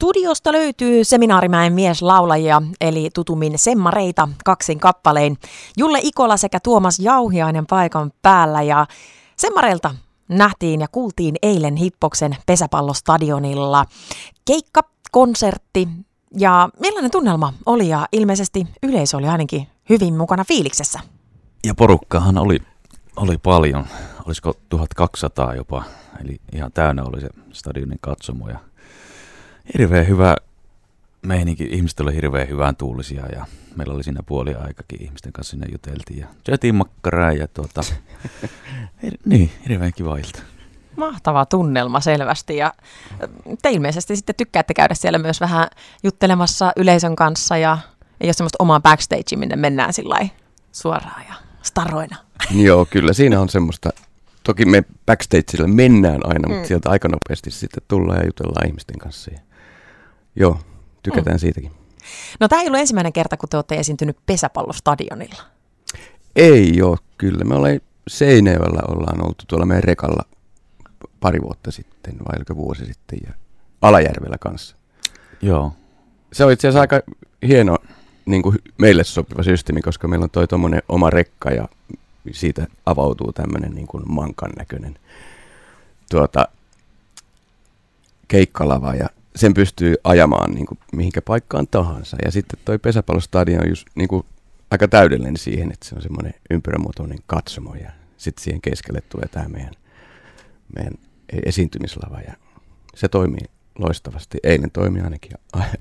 Studiosta löytyy Seminaarimäen mieslaulajia, eli tutummin Semmareita kaksin kappalein. Julle Ikola sekä Tuomas Jauhiainen paikan päällä ja Semmareilta nähtiin ja kuultiin eilen Hippoksen pesäpallostadionilla. Keikka, konsertti ja millainen tunnelma oli ja ilmeisesti yleisö oli ainakin hyvin mukana fiiliksessä. Ja porukkahan oli, oli paljon, olisiko 1200 jopa, eli ihan täynnä oli se stadionin katsomo ja hirveän hyvä meininki. Ihmiset oli hirveän hyvän tuulisia ja meillä oli siinä puoli aikakin ihmisten kanssa sinne juteltiin ja syötiin makkaraa ja tuota, niin, hirveän kiva ilta. Mahtava tunnelma selvästi ja te ilmeisesti sitten tykkäätte käydä siellä myös vähän juttelemassa yleisön kanssa ja ei ole semmoista omaa backstage, minne mennään sillä suoraan ja staroina. Joo, kyllä siinä on semmoista, toki me backstageilla mennään aina, mm. mutta sieltä aika nopeasti sitten tullaan ja jutellaan ihmisten kanssa. Ja Joo, tykätään mm. siitäkin. No tämä ei ollut ensimmäinen kerta, kun te olette esiintynyt pesäpallostadionilla. Ei ole, kyllä. Me ollaan Seinäjoella ollaan oltu tuolla meidän rekalla pari vuotta sitten, vai oliko vuosi sitten, ja Alajärvellä kanssa. Joo. Se on itse asiassa aika hieno niin kuin meille sopiva systeemi, koska meillä on toi tuommoinen oma rekka ja siitä avautuu tämmöinen niin kuin mankan näköinen tuota, keikkalava ja sen pystyy ajamaan niin kuin mihinkä paikkaan tahansa. Ja sitten toi pesäpallostadion on just niin kuin aika täydellinen siihen, että se on semmoinen ympyrämuotoinen katsomo ja sitten siihen keskelle tulee tämä meidän, meidän esiintymislava ja se toimii loistavasti. Eilen toimi ainakin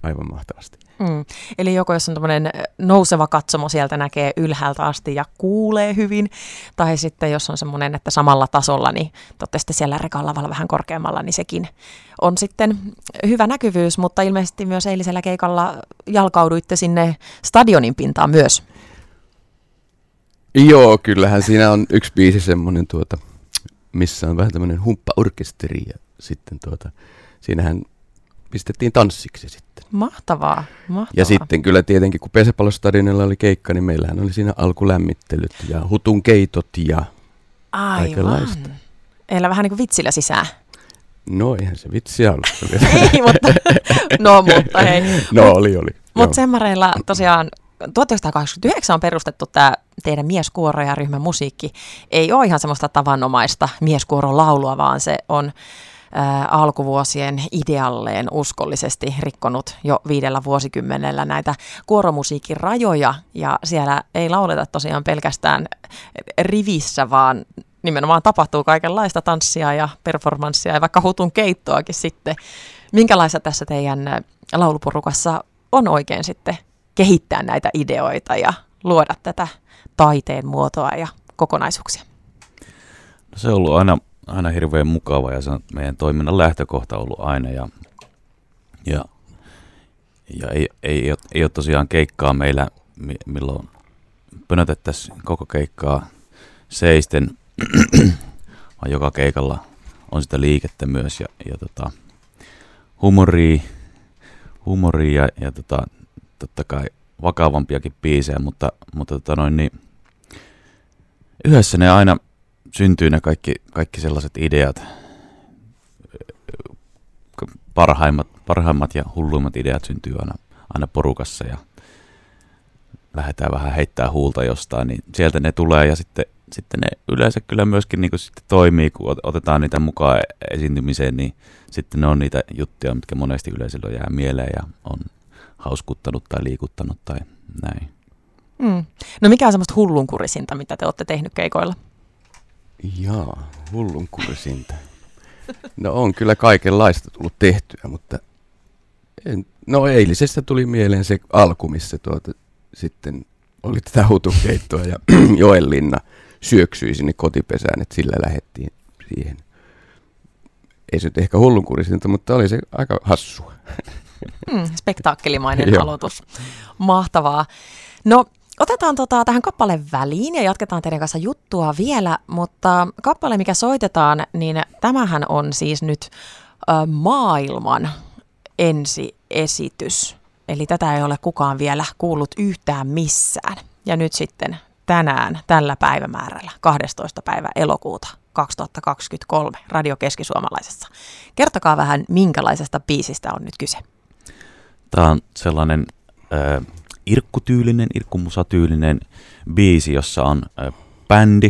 aivan mahtavasti. Mm. Eli joko jos on tämmöinen nouseva katsomo, sieltä näkee ylhäältä asti ja kuulee hyvin, tai sitten jos on semmoinen, että samalla tasolla, niin sitten siellä rekan vähän korkeammalla, niin sekin on sitten hyvä näkyvyys, mutta ilmeisesti myös eilisellä keikalla jalkauduitte sinne stadionin pintaan myös. Joo, kyllähän siinä on yksi biisi semmoinen, tuota, missä on vähän tämmöinen humppaorkesteri ja sitten tuota, siinähän pistettiin tanssiksi sitten. Mahtavaa, mahtavaa. Ja sitten kyllä tietenkin, kun pesäpallostadionilla oli keikka, niin meillähän oli siinä alkulämmittelyt ja hutun keitot ja Aivan. kaikenlaista. Eli vähän niin kuin vitsillä sisään. No eihän se vitsi ollut. ei, mutta, no mutta hei. No oli, oli. Mutta Semmareilla tosiaan 1989 on perustettu tämä teidän mieskuoro ja ryhmän musiikki. Ei ole ihan semmoista tavanomaista mieskuoron laulua, vaan se on ää, alkuvuosien idealleen uskollisesti rikkonut jo viidellä vuosikymmenellä näitä kuoromusiikin rajoja. Ja siellä ei lauleta tosiaan pelkästään rivissä, vaan nimenomaan tapahtuu kaikenlaista tanssia ja performanssia ja vaikka hutun keittoakin sitten. Minkälaista tässä teidän lauluporukassa on oikein sitten kehittää näitä ideoita ja luoda tätä taiteen muotoa ja kokonaisuuksia? No se on ollut aina aina hirveän mukava ja se on meidän toiminnan lähtökohta ollut aina. Ja, ja, ja ei, ei, ole, ei ole tosiaan keikkaa meillä, milloin pönötettäisiin koko keikkaa seisten, vaan joka keikalla on sitä liikettä myös ja, ja tota, humoria, humoria ja, ja tota, totta kai vakavampiakin biisejä, mutta, mutta tota noin, niin, yhdessä ne aina syntyy ne kaikki, kaikki sellaiset ideat, parhaimmat, parhaimmat ja hulluimmat ideat syntyy aina, aina porukassa ja lähdetään vähän heittää huulta jostain, niin sieltä ne tulee ja sitten, sitten ne yleensä kyllä myöskin niin sitten toimii, kun otetaan niitä mukaan esiintymiseen, niin sitten ne on niitä juttuja, mitkä monesti yleisöllä jää mieleen ja on hauskuttanut tai liikuttanut tai näin. Mm. No mikä on semmoista hullunkurisinta, mitä te olette tehnyt keikoilla? Jaa, hullun kursinta. No on kyllä kaikenlaista tullut tehtyä, mutta en, no eilisessä tuli mieleen se alku, missä tuota, sitten oli tätä hutukeittoa ja Joellinna syöksyi sinne kotipesään, että sillä lähettiin siihen. Ei se nyt ehkä hullunkurisinta, mutta oli se aika hassua. Mm, spektaakkelimainen aloitus. Mahtavaa. No Otetaan tota, tähän kappaleen väliin ja jatketaan teidän kanssa juttua vielä, mutta kappale, mikä soitetaan, niin tämähän on siis nyt ö, maailman ensiesitys. Eli tätä ei ole kukaan vielä kuullut yhtään missään. Ja nyt sitten tänään tällä päivämäärällä, 12. päivä elokuuta 2023, Radio Keski-Suomalaisessa. Kertokaa vähän, minkälaisesta biisistä on nyt kyse. Tämä on sellainen äh, irkkutyylinen, irkkumusatyylinen biisi, jossa on bändi.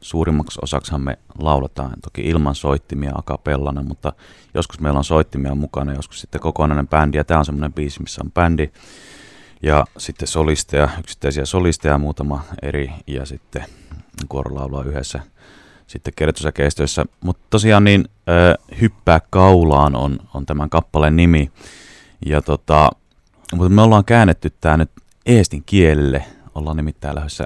Suurimmaksi osaksihan me lauletaan toki ilman soittimia akapellana, mutta joskus meillä on soittimia mukana, joskus sitten kokonainen bändi. Ja tämä on semmoinen biisi, missä on bändi ja sitten solisteja, yksittäisiä solisteja muutama eri ja sitten kuorolaulua yhdessä sitten kertosäkeistöissä. Mutta tosiaan niin äh, Hyppää kaulaan on, on tämän kappaleen nimi. Ja tota, mutta me ollaan käännetty tämä nyt eestin kielelle. Ollaan nimittäin lähdössä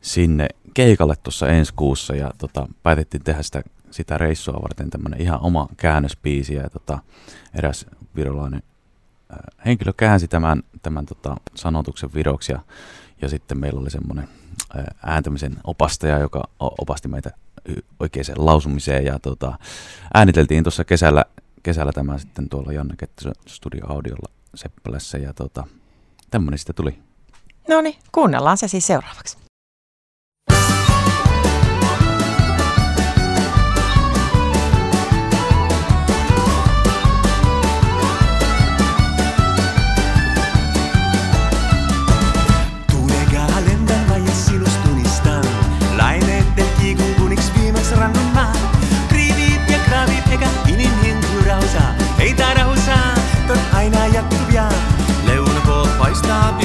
sinne keikalle tuossa ensi kuussa ja tota, päätettiin tehdä sitä, sitä reissua varten tämmöinen ihan oma käännöspiisi ja tota, eräs virolainen henkilö käänsi tämän, tämän tota, sanotuksen viroksi ja, ja sitten meillä oli semmoinen ääntämisen opastaja, joka opasti meitä oikeaan lausumiseen ja tota, ääniteltiin tuossa kesällä, kesällä tämä sitten tuolla Janne Kettusen Studio Audiolla Seppälässä ja tota, tämmöinen sitä tuli. No niin, kuunnellaan se siis seuraavaksi.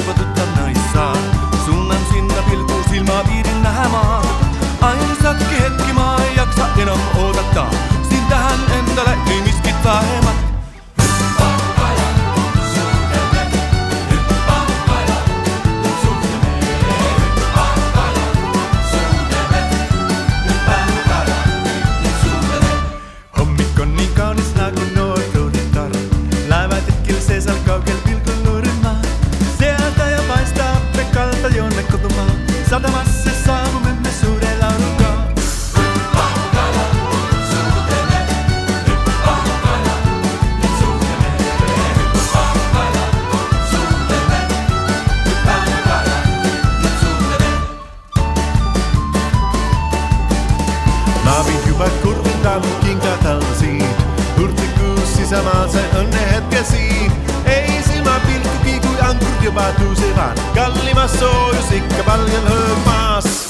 but the Kata kingatan siin. Hurtikuus sisämaan sen õnne hetkesi. Ei silmä pilkkuki, kui ankur jopa tuusivan. Kallimas soojus ikka paljon hõõmaas.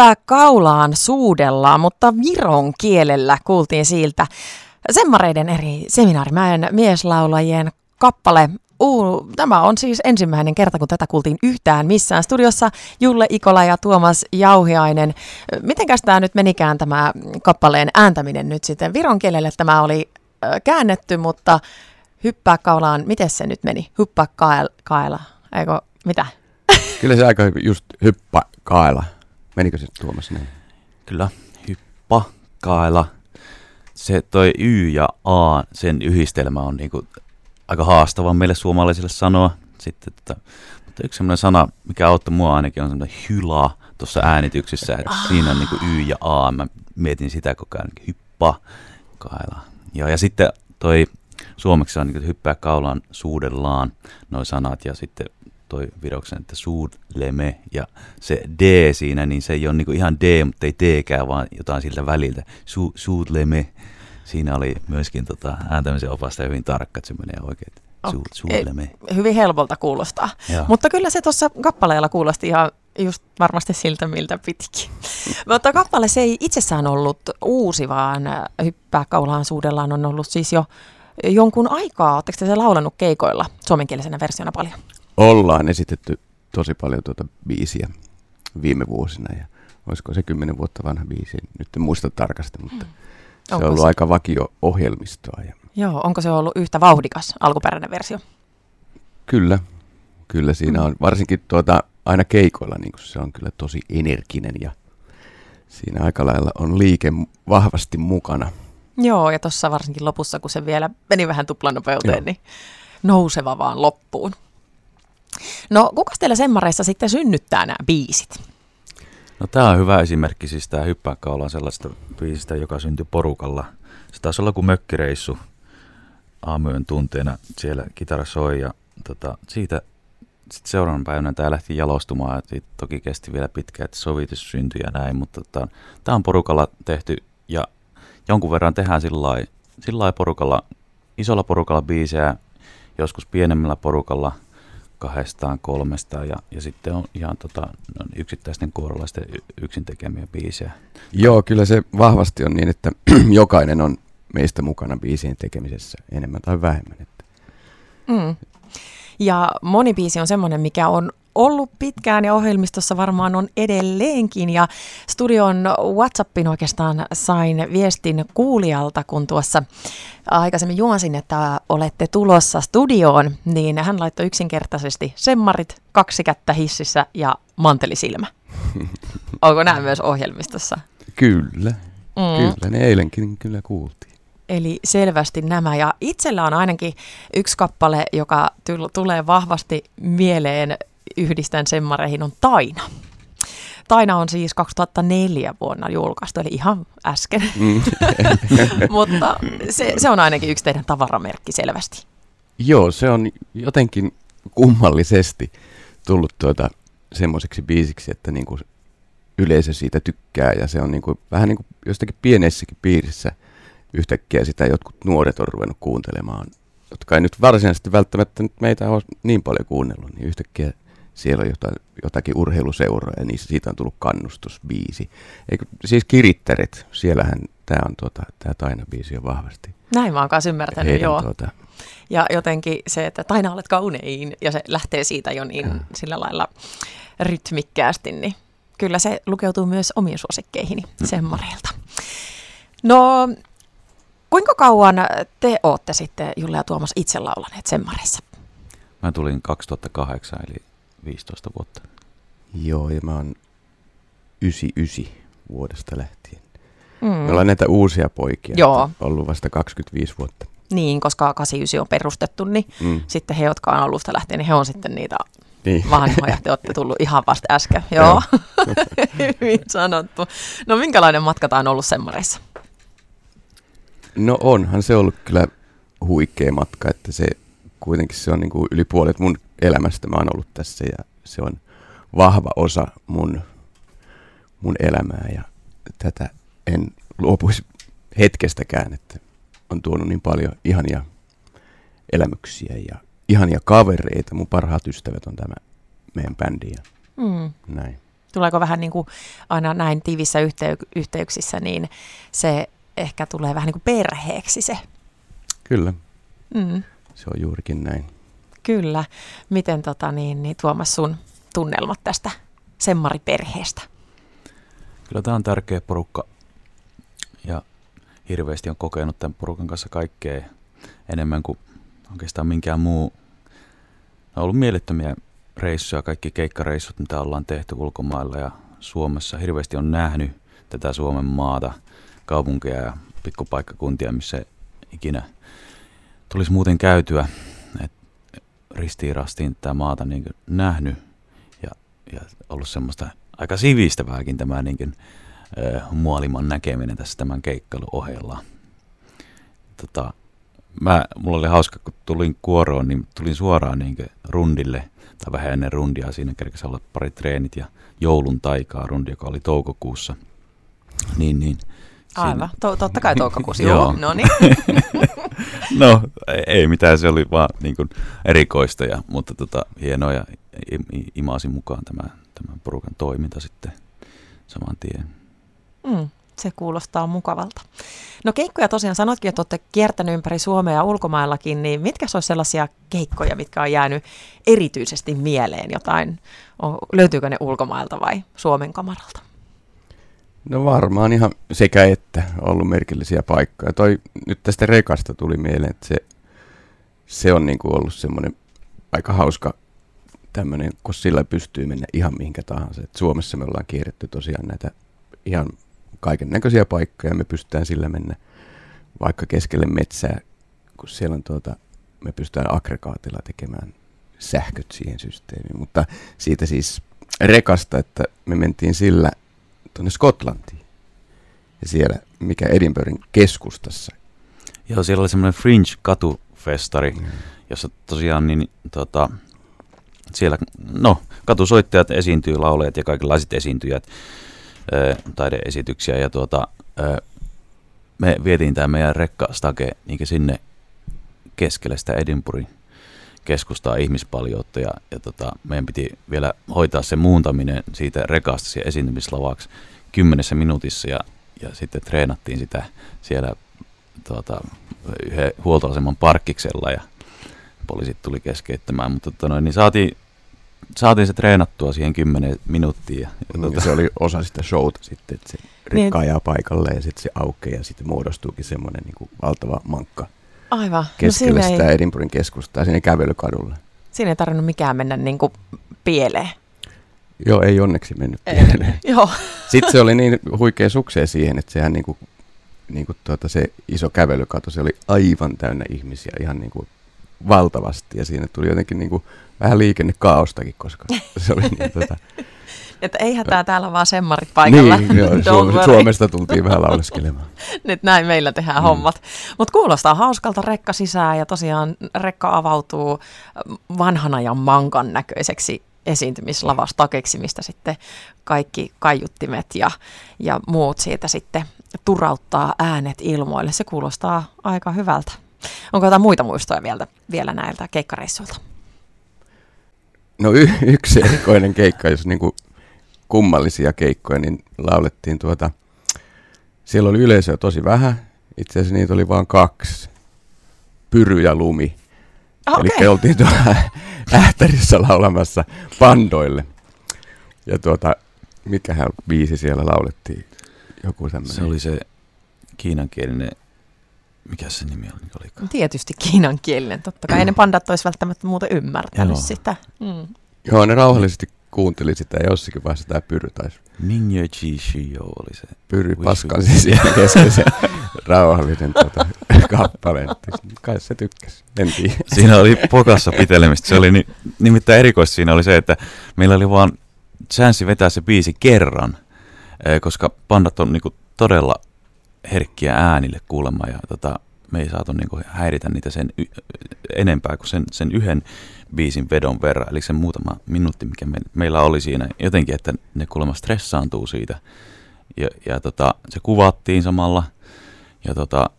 Hyppää kaulaan suudellaan, mutta viron kielellä kuultiin siltä. Semmareiden eri seminaarimäen mieslaulajien kappale Uh, tämä on siis ensimmäinen kerta, kun tätä kuultiin yhtään missään studiossa. Julle Ikola ja Tuomas Jauhiainen. Mitenkäs tämä nyt menikään tämä kappaleen ääntäminen nyt sitten? Viron kielelle tämä oli käännetty, mutta hyppää kaulaan, miten se nyt meni? Hyppää kaela, eikö mitä? Kyllä se aika just hyppä kaela. Menikö se Tuomas näin? Kyllä, hyppä, kaela. se toi Y ja A, sen yhdistelmä on niinku aika haastava meille suomalaisille sanoa. Sitten, tota, mutta yksi sellainen sana, mikä auttoi mua ainakin, on semmoinen hyla tuossa äänityksessä, että ah. siinä on niinku Y ja A. Mä mietin sitä koko ajan, niin hyppa, kaila. Ja, ja sitten toi suomeksi on niin hyppää kaulaan suudellaan, noin sanat, ja sitten toi viroksen, että suudleme, ja se D siinä, niin se ei ole niin ihan D, mutta ei T-kään, vaan jotain siltä väliltä. Su, suudleme, siinä oli myöskin tota, ääntämisen opasta hyvin tarkka, että se menee oikein. Su, suudleme. Hyvin helpolta kuulostaa. Joo. Mutta kyllä se tuossa kappaleella kuulosti ihan just varmasti siltä, miltä pitikin. Mutta kappale se ei itsessään ollut uusi, vaan Hyppää kaulaan suudellaan on ollut siis jo jonkun aikaa. Oletteko te se laulanut keikoilla suomenkielisenä versiona paljon? Ollaan esitetty tosi paljon tuota biisiä viime vuosina ja olisiko se kymmenen vuotta vanha biisi, nyt en muista tarkasti, mutta hmm. se on ollut se? aika vakio-ohjelmistoa. Ja... Joo, onko se ollut yhtä vauhdikas alkuperäinen versio? Kyllä, kyllä siinä hmm. on, varsinkin tuota, aina keikoilla niin se on kyllä tosi energinen ja siinä aika lailla on liike vahvasti mukana. Joo, ja tuossa varsinkin lopussa, kun se vielä meni vähän tuplanopeuteen, Joo. niin nouseva vaan loppuun. No, kuka teillä semmareissa sitten synnyttää nämä biisit? No tämä on hyvä esimerkki, siis tämä Hyppääkaula on sellaista biisistä, joka syntyi porukalla. Se taisi olla kuin mökkireissu aamuyön tunteena, siellä kitara soi ja tota, siitä sitten seuraavan päivänä tämä lähti jalostumaan, ja toki kesti vielä pitkään, että sovitus syntyi ja näin, mutta tota, tämä on porukalla tehty ja jonkun verran tehdään sillä porukalla, isolla porukalla biisejä, joskus pienemmällä porukalla kahdestaan, kolmesta ja, ja sitten on ihan tota, no, yksittäisten kuorolaisten yksin tekemiä biisejä. Joo, kyllä se vahvasti on niin, että jokainen on meistä mukana biisien tekemisessä enemmän tai vähemmän. Että. Mm. Ja moni biisi on semmoinen, mikä on ollut pitkään ja ohjelmistossa varmaan on edelleenkin. Ja studion WhatsAppin oikeastaan sain viestin kuulijalta, kun tuossa aikaisemmin juonsin, että olette tulossa studioon, niin hän laittoi yksinkertaisesti semmarit, kaksi kättä hississä ja mantelisilmä. Onko nämä myös ohjelmistossa? Kyllä, mm. kyllä. Ne eilenkin kyllä kuultiin. Eli selvästi nämä. Ja itsellä on ainakin yksi kappale, joka tulee vahvasti mieleen yhdistän semmareihin, on Taina. Taina on siis 2004 vuonna julkaistu, eli ihan äsken. Mm. Mutta se, se on ainakin yksi teidän tavaramerkki selvästi. Joo, se on jotenkin kummallisesti tullut tuota semmoiseksi biisiksi, että niinku yleisö siitä tykkää ja se on niinku, vähän niin kuin jostakin pienessäkin piirissä – yhtäkkiä sitä jotkut nuoret on ruvennut kuuntelemaan, jotka ei nyt varsinaisesti välttämättä nyt meitä ole niin paljon kuunnellut, niin yhtäkkiä siellä on jotain, jotakin urheiluseuraa ja niissä siitä on tullut kannustusbiisi. Eikö, siis Kirittäret, siellähän tämä on tuota, tämä Taina-biisi on vahvasti. Näin mä oon kanssa ymmärtänyt, heidän, joo. Tuota, ja jotenkin se, että Taina olet kaunein, ja se lähtee siitä jo niin ja. sillä lailla rytmikkäästi, niin kyllä se lukeutuu myös omiin suosikkeihini mm. semmareilta. No Kuinka kauan te olette sitten, Julle ja Tuomas, itse laulaneet Semmarissa? Mä tulin 2008, eli 15 vuotta. Joo, ja mä oon 99 vuodesta lähtien. Mm. Me ollaan näitä uusia poikia, Joo. ollut vasta 25 vuotta. Niin, koska 89 on perustettu, niin mm. sitten he, jotka on alusta lähtien, niin he on sitten niitä niin. vanhoja. Te olette tullut ihan vasta äsken. Joo, hyvin sanottu. No minkälainen matka tämä on ollut semmareissa? No onhan se ollut kyllä huikea matka, että se kuitenkin se on niin kuin yli puolet mun elämästä mä oon ollut tässä ja se on vahva osa mun, mun elämää ja tätä en luopuisi hetkestäkään, että on tuonut niin paljon ihania elämyksiä ja ihania kavereita. Mun parhaat ystävät on tämä meidän bändi ja mm. näin. Tuleeko vähän niin kuin aina näin tiivissä yhtey- yhteyksissä, niin se ehkä tulee vähän niin kuin perheeksi se. Kyllä, mm. se on juurikin näin. Kyllä. Miten tota, niin, niin, Tuomas sun tunnelmat tästä semmariperheestä? Kyllä tämä on tärkeä porukka ja hirveästi on kokenut tämän porukan kanssa kaikkea enemmän kuin oikeastaan minkään muu. On ollut mielettömiä reissuja, kaikki keikkareissut, mitä ollaan tehty ulkomailla ja Suomessa. Hirveästi on nähnyt tätä Suomen maata – kaupunkeja ja pikkupaikkakuntia, missä ikinä tulisi muuten käytyä. Ristiin rastiin tämä maata niin nähnyt ja, ja ollut semmoista aika sivistävääkin tämä niin kuin, äh, muoliman näkeminen tässä tämän keikkailun ohella. Tota, mä, mulla oli hauska, kun tulin kuoroon, niin tulin suoraan niin rundille, tai vähän ennen rundia, siinä kerkesi olla pari treenit ja joulun taikaa rundi, joka oli toukokuussa. Niin, niin. Aivan, to- totta kai toukokuussa, joo. No niin. no, ei mitään, se oli vaan niin kuin erikoista, ja, mutta tota, hienoa ja imasin mukaan tämä, tämän porukan toiminta sitten saman tien. Mm se kuulostaa mukavalta. No keikkoja tosiaan sanotkin, että olette kiertänyt ympäri Suomea ja ulkomaillakin, niin mitkä olisi sellaisia keikkoja, mitkä on jäänyt erityisesti mieleen? Jotain, on, löytyykö ne ulkomailta vai Suomen kamaralta? No varmaan ihan sekä että ollut merkillisiä paikkoja. Toi, nyt tästä rekasta tuli mieleen, että se, se on niinku ollut semmoinen aika hauska tämmöinen, kun sillä pystyy mennä ihan mihinkä tahansa. Et Suomessa me ollaan kierretty tosiaan näitä ihan kaiken näköisiä paikkoja. Me pystytään sillä mennä vaikka keskelle metsää, kun siellä on tuota, me pystytään aggregaatilla tekemään sähköt siihen systeemiin. Mutta siitä siis rekasta, että me mentiin sillä tuonne Skotlantiin. Ja siellä, mikä Edinburghin keskustassa. Joo, siellä oli semmoinen Fringe-katufestari, mm. jossa tosiaan niin, tota, siellä, no, katusoittajat esiintyy, laulajat ja kaikenlaiset esiintyjät taideesityksiä ja tuota, me vietiin tämä meidän rekkastake niin sinne keskelle sitä Edinburghin keskustaa ihmispaljoutta ja, ja tota, meidän piti vielä hoitaa se muuntaminen siitä rekasta siihen esiintymislavaksi kymmenessä minuutissa ja, ja sitten treenattiin sitä siellä tuota, yhden huoltoaseman parkkiksella ja poliisit tuli keskeyttämään, mutta tota noin, niin saatiin saatiin se treenattua siihen 10 minuuttia. Ja, mm, tuota... Se oli osa sitä showta sitten, että se rekka niin. ajaa paikalle ja sitten se aukeaa ja sitten muodostuukin semmoinen niin valtava mankka. Aivan. Keskelle no sitä ei... Edinburghin keskustaa, sinne kävelykadulle. Siinä ei tarvinnut mikään mennä niin kuin pieleen. Joo, ei onneksi mennyt pieleen. Joo. Sitten se oli niin huikea sukseen siihen, että sehän niin kuin, niin kuin tuota, se iso kävelykatu, se oli aivan täynnä ihmisiä, ihan niin kuin valtavasti. Ja siinä tuli jotenkin niin kuin vähän liikennekaaostakin, koska se oli niin tota... Että ei hätää täällä vaan semmarit paikalla. Niin, joo, Su- Suomesta tultiin vähän lauleskelemaan. Nyt näin meillä tehdään mm. hommat. Mutta kuulostaa hauskalta rekka sisään ja tosiaan rekka avautuu vanhan ajan mankan näköiseksi esiintymislavastakeksi, mistä sitten kaikki kaiuttimet ja, ja muut siitä sitten turauttaa äänet ilmoille. Se kuulostaa aika hyvältä. Onko jotain muita muistoja vielä, vielä näiltä keikkareissuilta? No y- yksi erikoinen keikka, jos niinku kummallisia keikkoja, niin laulettiin tuota, siellä oli yleisöä tosi vähän, itse asiassa niitä oli vain kaksi, Pyry ja Lumi. Okay. Eli oltiin tuolla Ähtärissä laulamassa pandoille. Ja tuota, mikähän biisi siellä laulettiin? Joku tämmöinen. Se oli se kiinankielinen mikä se nimi oli? Olikaan? Tietysti kiinankielinen, totta kai. Ei ne pandat olisi välttämättä muuten ymmärtänyt Joo. sitä. Mm. Joo, ne rauhallisesti kuunteli sitä ja jossakin vaiheessa tämä Pyry taisi. Ningyo Chi Shio oli se. Pyry paskan siis siellä kesken se rauhallinen tuota, kappale. Kai se tykkäsi, en tiedä. Siinä oli pokassa pitelemistä. Se oli ni, nimittäin erikoista siinä oli se, että meillä oli vaan chanssi vetää se biisi kerran, eh, koska pandat on niinku todella herkkiä äänille kuulemma ja tota, me ei saatu niinku häiritä niitä sen y- enempää kuin sen, sen yhden biisin vedon verran, eli sen muutama minuutti, mikä me, meillä oli siinä jotenkin, että ne kuulemma stressaantuu siitä. Ja, ja tota, se kuvattiin samalla ja tota,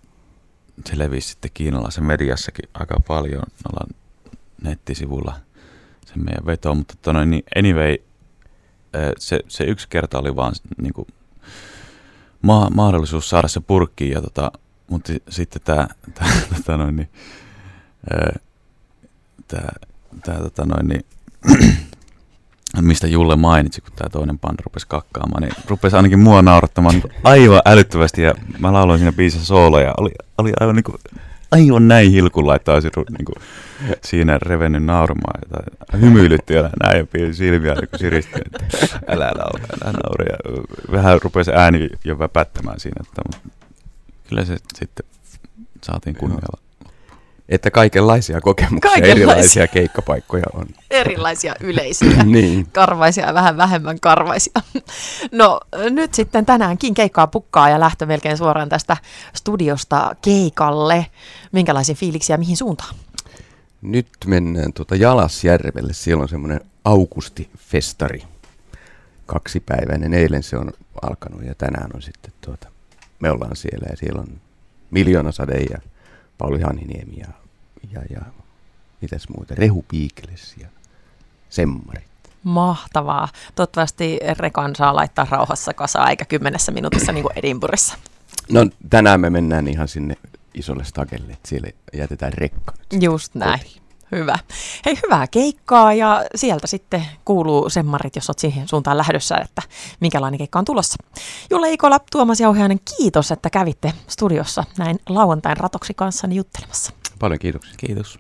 se levisi sitten kiinalaisen mediassakin aika paljon noilla nettisivuilla se meidän veto, mutta tota, niin anyway, se, se yksi kerta oli vaan niin kuin, ma- mahdollisuus saada se purkkiin, ja tota, mutta sitten tämä, tota noin, niin, tää, tää, tota noin, niin, mistä Julle mainitsi, kun tämä toinen panda rupesi kakkaamaan, niin rupesi ainakin mua naurattamaan aivan älyttävästi, ja mä lauloin siinä biisissä sooloja, oli, oli aivan niin kuin, aivan näin hilkulla, että olisi niin kuin, siinä revennyt nauramaan. Ja hymyilytti ja näin ja silmiä niin siristi, että älä naura, älä naura. Ja vähän rupesi ääni jo väpättämään siinä. Että, mutta kyllä se sitten saatiin kunnialla. Että kaikenlaisia kokemuksia, Kaikenlaisia. erilaisia keikkapaikkoja on. Erilaisia yleisiä. niin. karvaisia ja vähän vähemmän karvaisia. No nyt sitten tänäänkin keikkaa pukkaa ja lähtö melkein suoraan tästä studiosta keikalle. Minkälaisia fiiliksiä mihin suuntaan? Nyt mennään tuota Jalasjärvelle. Siellä on semmoinen Augusti-festari. Kaksipäiväinen. Eilen se on alkanut ja tänään on sitten tuota, me ollaan siellä ja siellä on Miljoonasade ja Pauli Hanhiniemi ja, ja, ja mitäs muuta, Rehu Piikles ja Semmarit. Mahtavaa. Toivottavasti rekan saa laittaa rauhassa kasaan eikä kymmenessä minuutissa niin kuin Edinburghissa. No tänään me mennään ihan sinne isolle stagelle, että siellä jätetään rekka. Just näin. kotiin. Hyvä. Hei, hyvää keikkaa ja sieltä sitten kuuluu semmarit, jos olet siihen suuntaan lähdössä, että minkälainen keikka on tulossa. Julle Ikola, Tuomas Jauhiainen, kiitos, että kävitte studiossa näin lauantain ratoksi kanssani juttelemassa. Paljon kiitoksia. Kiitos.